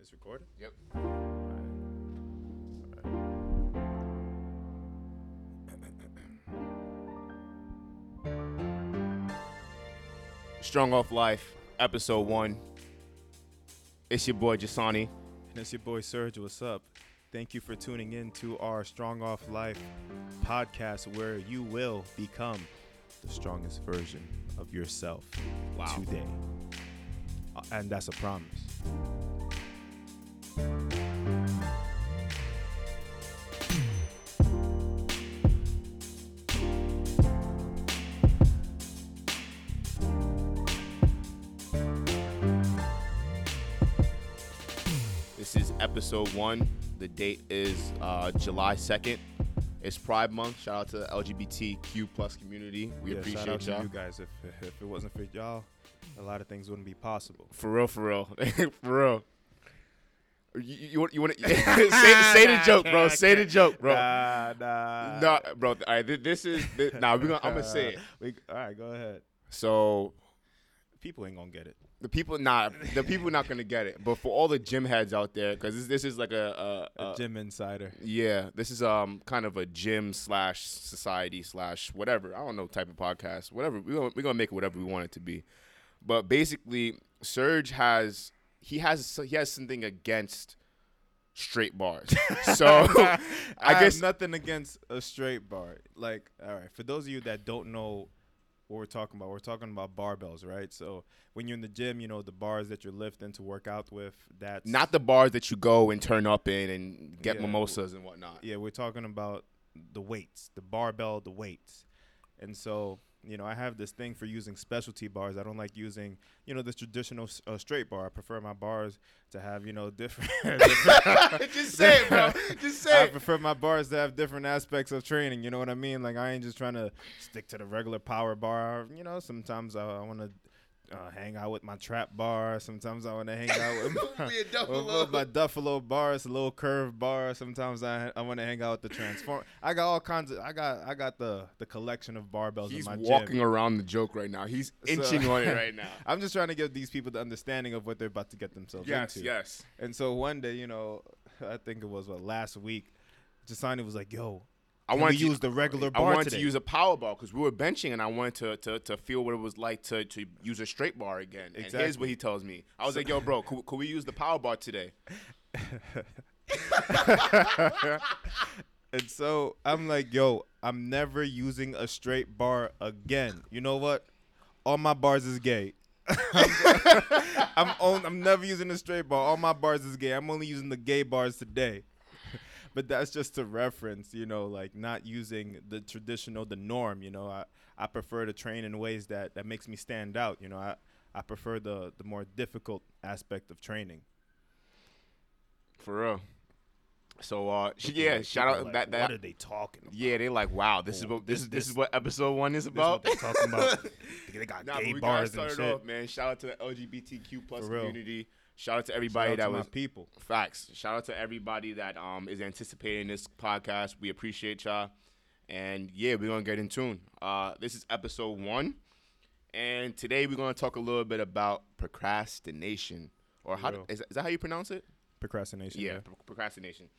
It's recorded? Yep. Strong Off Life, episode one. It's your boy Jasani. And it's your boy Serge. What's up? Thank you for tuning in to our Strong Off Life podcast where you will become the strongest version of yourself Wow. today. Uh, and that's a promise. This is episode one. The date is uh, July 2nd. It's Pride Month. Shout out to the LGBTQ plus community. We Yeah, shout out appreciate to y'all. you guys. If, if it wasn't for y'all, a lot of things wouldn't be possible. For real, for real, for real. You, you, you want, to say, say the joke, bro. Say the joke, bro. Nah, nah. No, bro. All right, this is thi- nah. We gonna, I'm gonna say it. We, all right, go ahead. So People ain't gonna get it. the people not the people not gonna get it, but for all the gym heads out there, because this, this is like a, a, A a gym insider. yeah, this is um kind of a gym slash society slash whatever I don't know type of podcast, whatever we gonna we gonna make it whatever we want it to be, but basically Serge has he has he has something against straight bars, so I, I guess nothing against a straight bar. Like, all right, for those of you that don't know what we're talking about, we're talking about barbells, right? So when you're in the gym, you know the bars that you're lifting to work out with. That's not the bars that you go and turn up in and get Yeah. mimosas and whatnot. Yeah, we're talking about the weights, the barbell, the weights, and so. You know, I have this thing for using specialty bars. I don't like using, you know, the traditional uh, straight bar. I prefer my bars to have, you know, different. different Just say it, bro. Just I say it. I prefer my bars to have different aspects of training. You know what I mean? Like I ain't just trying to stick to the regular power bar. You know, sometimes I, I want to uh, hang out with my trap bar. Sometimes I want to hang out with my, Be a with- with my Duffalo bar. It's a little curved bar. Sometimes I I want to hang out with the transform. I got all kinds of. I got I got the the collection of barbells He's in my walking gym. around the joke right now. He's So- inching on it right now. I'm just trying to give these people the understanding of what they're about to get themselves Yes, into. yes. And so one day, you know, I think it was what last week, Jasani was like, "Yo, I wanted to use the regular I bar wanted today? to use a power bar because we were benching, and I wanted to, to, to feel what it was like to, to use a straight bar again. And here's what he tells me. I was like, "Yo, bro, could, could we use the power bar today?" And so I'm like, yo, I'm never using a straight bar again. You know what? All my bars is gay. I'm on, I'm never using a straight bar. All my bars is gay. I'm only using the gay bars today. But that's just to reference, you know, like not using the traditional, the norm. You know, I, I prefer to train in ways that that makes me stand out. You know, I I prefer the the more difficult aspect of training. For real. So uh, yeah, like- shout out like, that that What are they talking about? yeah, they like wow, this is Oh, what this, this- is this is what episode one is about. This is about. what they talking about. they got Nah, but gay we gotta bars and start shit. it off, man. Shout out to the LGBTQ plus For real. community. Shout out to Shout everybody out that to was my people. Facts. Shout out to everybody that um is anticipating this podcast. We appreciate y'all. And yeah, we're gonna get in tune. Uh this is episode one. And today we're gonna talk a little bit about procrastination. Or how Real. is, is that how you pronounce it? Procrastination. Yeah, pro- procrastination.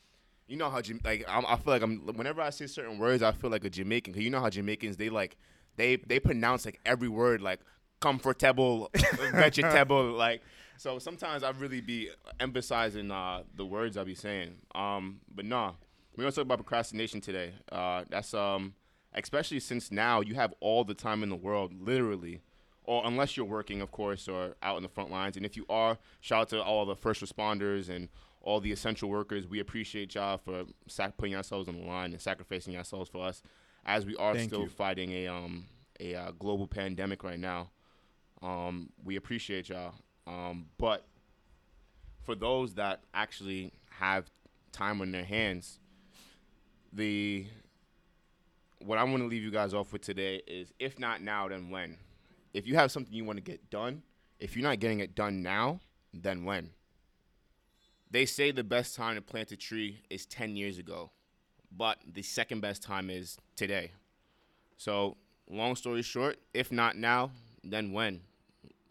You know how like I'm, I feel like I'm whenever I say certain words, I feel like a Jamaican. Cause you know how Jamaicans they like they they pronounce like every word like comfortable, vegetable, like. So sometimes I really be emphasizing uh, the words I be saying. Um, but nah, we're gonna talk about procrastination today. Uh, that's um, especially since now you have all the time in the world, literally, or unless you're working, of course, or out in the front lines. And if you are, shout out to all the first responders and all the essential workers. We appreciate y'all for sac- putting yourselves on the line and sacrificing yourselves for us, as we are Thank still you. fighting a um a uh, global pandemic right now. Um, we appreciate y'all. Um, but for those that actually have time on their hands, the what I want to leave you guys off with today is if not now, then when? If you have something you want to get done, if you're not getting it done now, then when? They say the best time to plant a tree is 10 years ago, but the second best time is today. So, long story short, if not now, then when?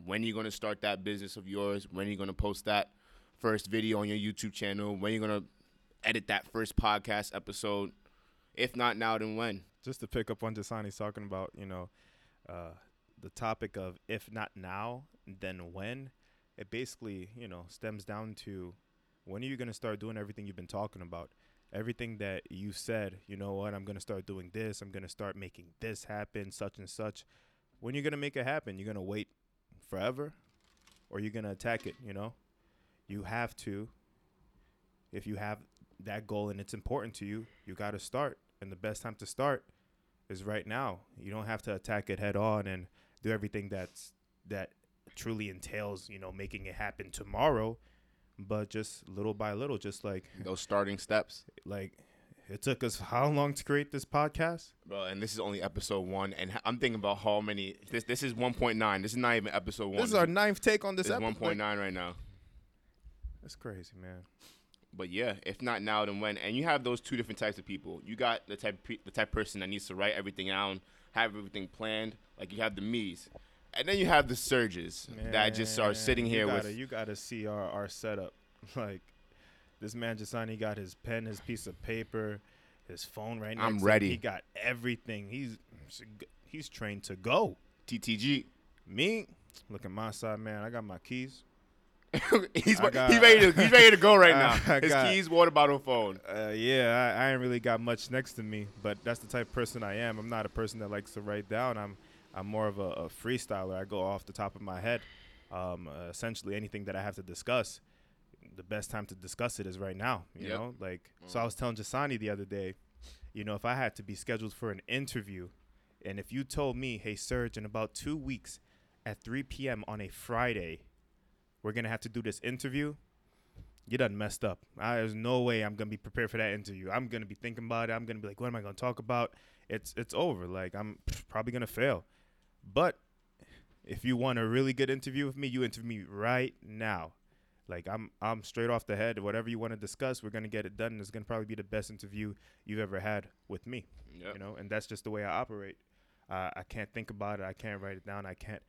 When you're you going to start that business of yours? When you're you going to post that first video on your YouTube channel? When you're gonna edit that first podcast episode? If not now, then when? Just to pick up on Jasani's talking about, you know, uh, the topic of if not now, then when. It basically, you know, stems down to when are you gonna start doing everything you've been talking about? Everything that you said, you know what, I'm gonna start doing this, I'm gonna start making this happen, such and such. When you're gonna make it happen? You're gonna wait forever? Or you're gonna attack it, you know? You have to if you have that goal and it's important to you, you got to start. And the best time to start is right now. You don't have to attack it head on and do everything that's that truly entails, you know, making it happen tomorrow, but just little by little, just like Those starting steps, like it took us how long to create this podcast? bro. And this is only episode one, and I'm thinking about how many. This this is 1.9. This is not even episode one. This is our ninth take on this This is episode. 1.9 right now. That's crazy, man. But yeah, if not now, then when? And you have those two different types of people. You got the type pe- the type person that needs to write everything down, have everything planned. Like you have the me's, and then you have the Serges that just are sitting here you gotta, with. You gotta see our, our setup. Like this man Jasani got his pen, his piece of paper, his phone right now. I'm ready. He got everything. He's he's trained to go. TTG. Me, look at my side, man. I got my keys. he's, got- he's ready to he's ready to go right now. I His got- keys, water bottle, phone. Uh, yeah, I, I ain't really got much next to me, but that's the type of person I am. I'm not a person that likes to write down. I'm I'm more of a, a freestyler. I go off the top of my head. Um, uh, essentially, anything that I have to discuss, the best time to discuss it is right now. You Yep. know, like so. Mm. I was telling Jasani the other day, you know, if I had to be scheduled for an interview, and if you told me, hey, Serge, in about two weeks at 3 p.m. on a Friday, we're gonna have to do this interview you done messed up. I, there's no way I'm gonna be prepared for that interview. I'm gonna be thinking about it. I'm gonna be like, what am I gonna talk about? It's it's over. Like I'm probably gonna fail. But if you want a really good interview with me, you interview me right now. Like I'm I'm straight off the head. Whatever you want to discuss, we're gonna get it done. It's gonna probably be the best interview you've ever had with me. Yep. You know, and that's just the way I operate. Uh, I can't think about it. I can't write it down. I can't,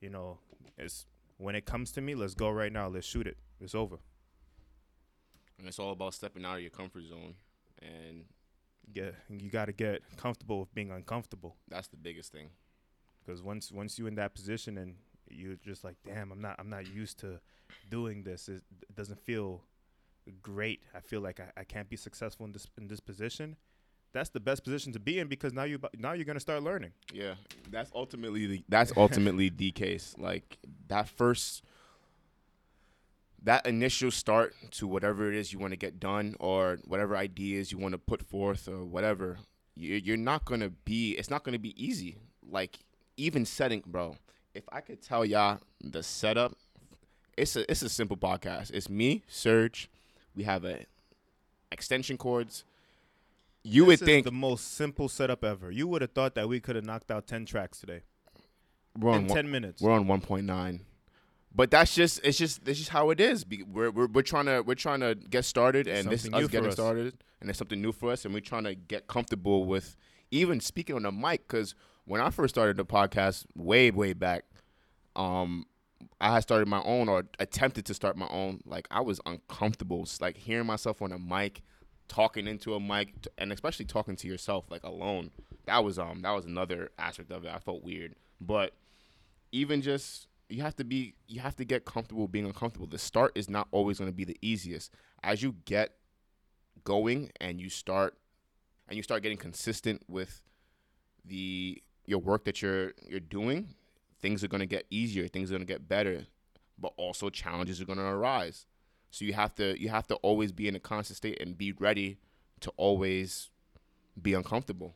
you know, it's when it comes to me. Let's go right now. Let's shoot it. It's over. And it's all about stepping out of your comfort zone, and get you got to get comfortable with being uncomfortable that's the biggest thing. because once once you're in that position and you're just like damn i'm not i'm not used to doing this it, it doesn't feel great i feel like I, I can't be successful in this in this position that's the best position to be in because now you now you're gonna start learning Yeah, that's ultimately the, that's ultimately the case. Like that first, that initial start to whatever it is you want to get done or whatever ideas you want to put forth or whatever, you, you're not gonna be. It's not gonna be easy. Like even setting, bro. If I could tell y'all the setup, it's a it's a simple podcast. It's me, Serge. We have a extension cords. You This would think the most simple setup ever you would have thought that we could have knocked out 10 tracks today we're on in one- 10 minutes We're on 1.9. But that's just it's just it's just how it is. We're we're, we're trying to we're trying to get started, and this is us getting us. started, and it's something new for us, and we're trying to get comfortable with even speaking on the mic. Because when I first started the podcast, way way back, um, I had started my own or attempted to start my own. Like I was uncomfortable, like hearing myself on a mic, talking into a mic, and especially talking to yourself like alone. That was um that was another aspect of it. I felt weird, but even just you have to be you have to get comfortable being uncomfortable. The start is not always going to be the easiest. As you get going and you start and you start getting consistent with the your work that you're you're doing, things are going to get easier, things are going to get better, but also challenges are going to arise. So you have to you have to always be in a constant state and be ready to always be uncomfortable.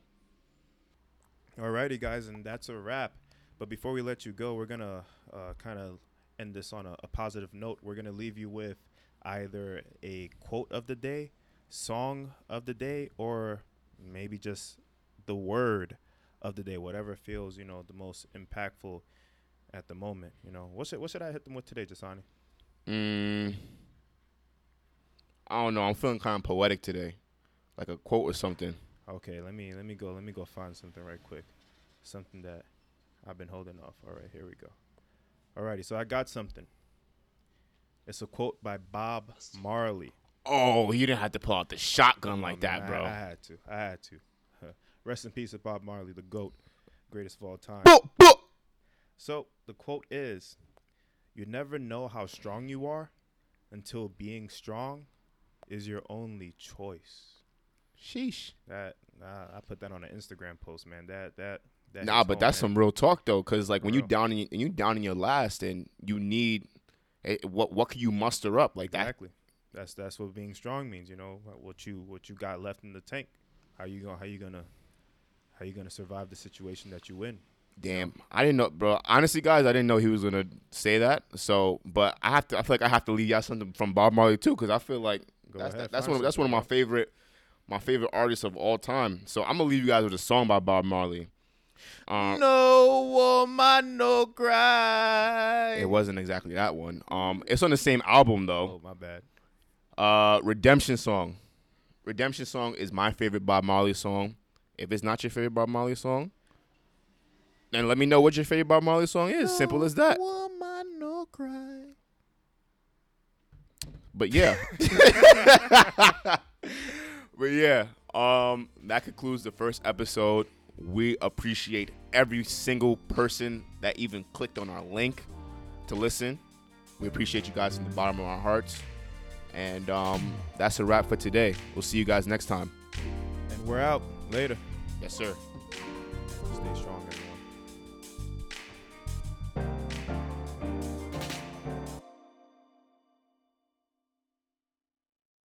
Alrighty, guys, and that's a wrap. But before we let you go, we're gonna uh, kind of end this on a, a positive note. We're gonna leave you with either a quote of the day, song of the day, or maybe just the word of the day, whatever feels you know the most impactful at the moment. You know, what should what should I hit them with today, Jasani? Mm, I don't know. I'm feeling kind of poetic today, like a quote or something. Okay, let me let me go let me go find something right quick, something that I've been holding off. All right, here we go. Alrighty, so I got something. It's a quote by Bob Marley. Oh, you didn't have to pull out the shotgun like Oh, that, bro. I, I had to. I had to. Rest in peace to Bob Marley, the GOAT, greatest of all time. Boop, boop. So the quote is You never know how strong you are until being strong is your only choice. Sheesh. That nah, I put that on an Instagram post, man. That that that Nah, but that's some real talk though, because like when you down in you down in your last and you need, eh, what what can you muster up like that? Exactly. That's that's what being strong means, you know. What you what you got left in the tank. How you gonna how you gonna how you gonna survive the situation that you in? Damn, I didn't know, bro. Honestly, guys, I didn't know he was gonna say that. So, but I have to. I feel like I have to leave y'all something from Bob Marley too, because I feel like Go that's ahead, that's one. Of, that's one of my favorite, my favorite artists of all time. So I'm gonna leave you guys with a song by Bob Marley. Um, No woman, no cry. It wasn't exactly that one. Um, it's on the same album though. Oh my bad. Uh, Redemption Song. Redemption Song is my favorite Bob Marley song. If it's not your favorite Bob Marley song, then let me know what your favorite Bob Marley song is. Simple as that. Woman, no cry. But yeah. but yeah, um, that concludes the first episode. We appreciate every single person that even clicked on our link to listen. We appreciate you guys from the bottom of our hearts. And um, that's a wrap for today. We'll see you guys next time. And we're out. Later. Yes, sir. Stay strong, everyone.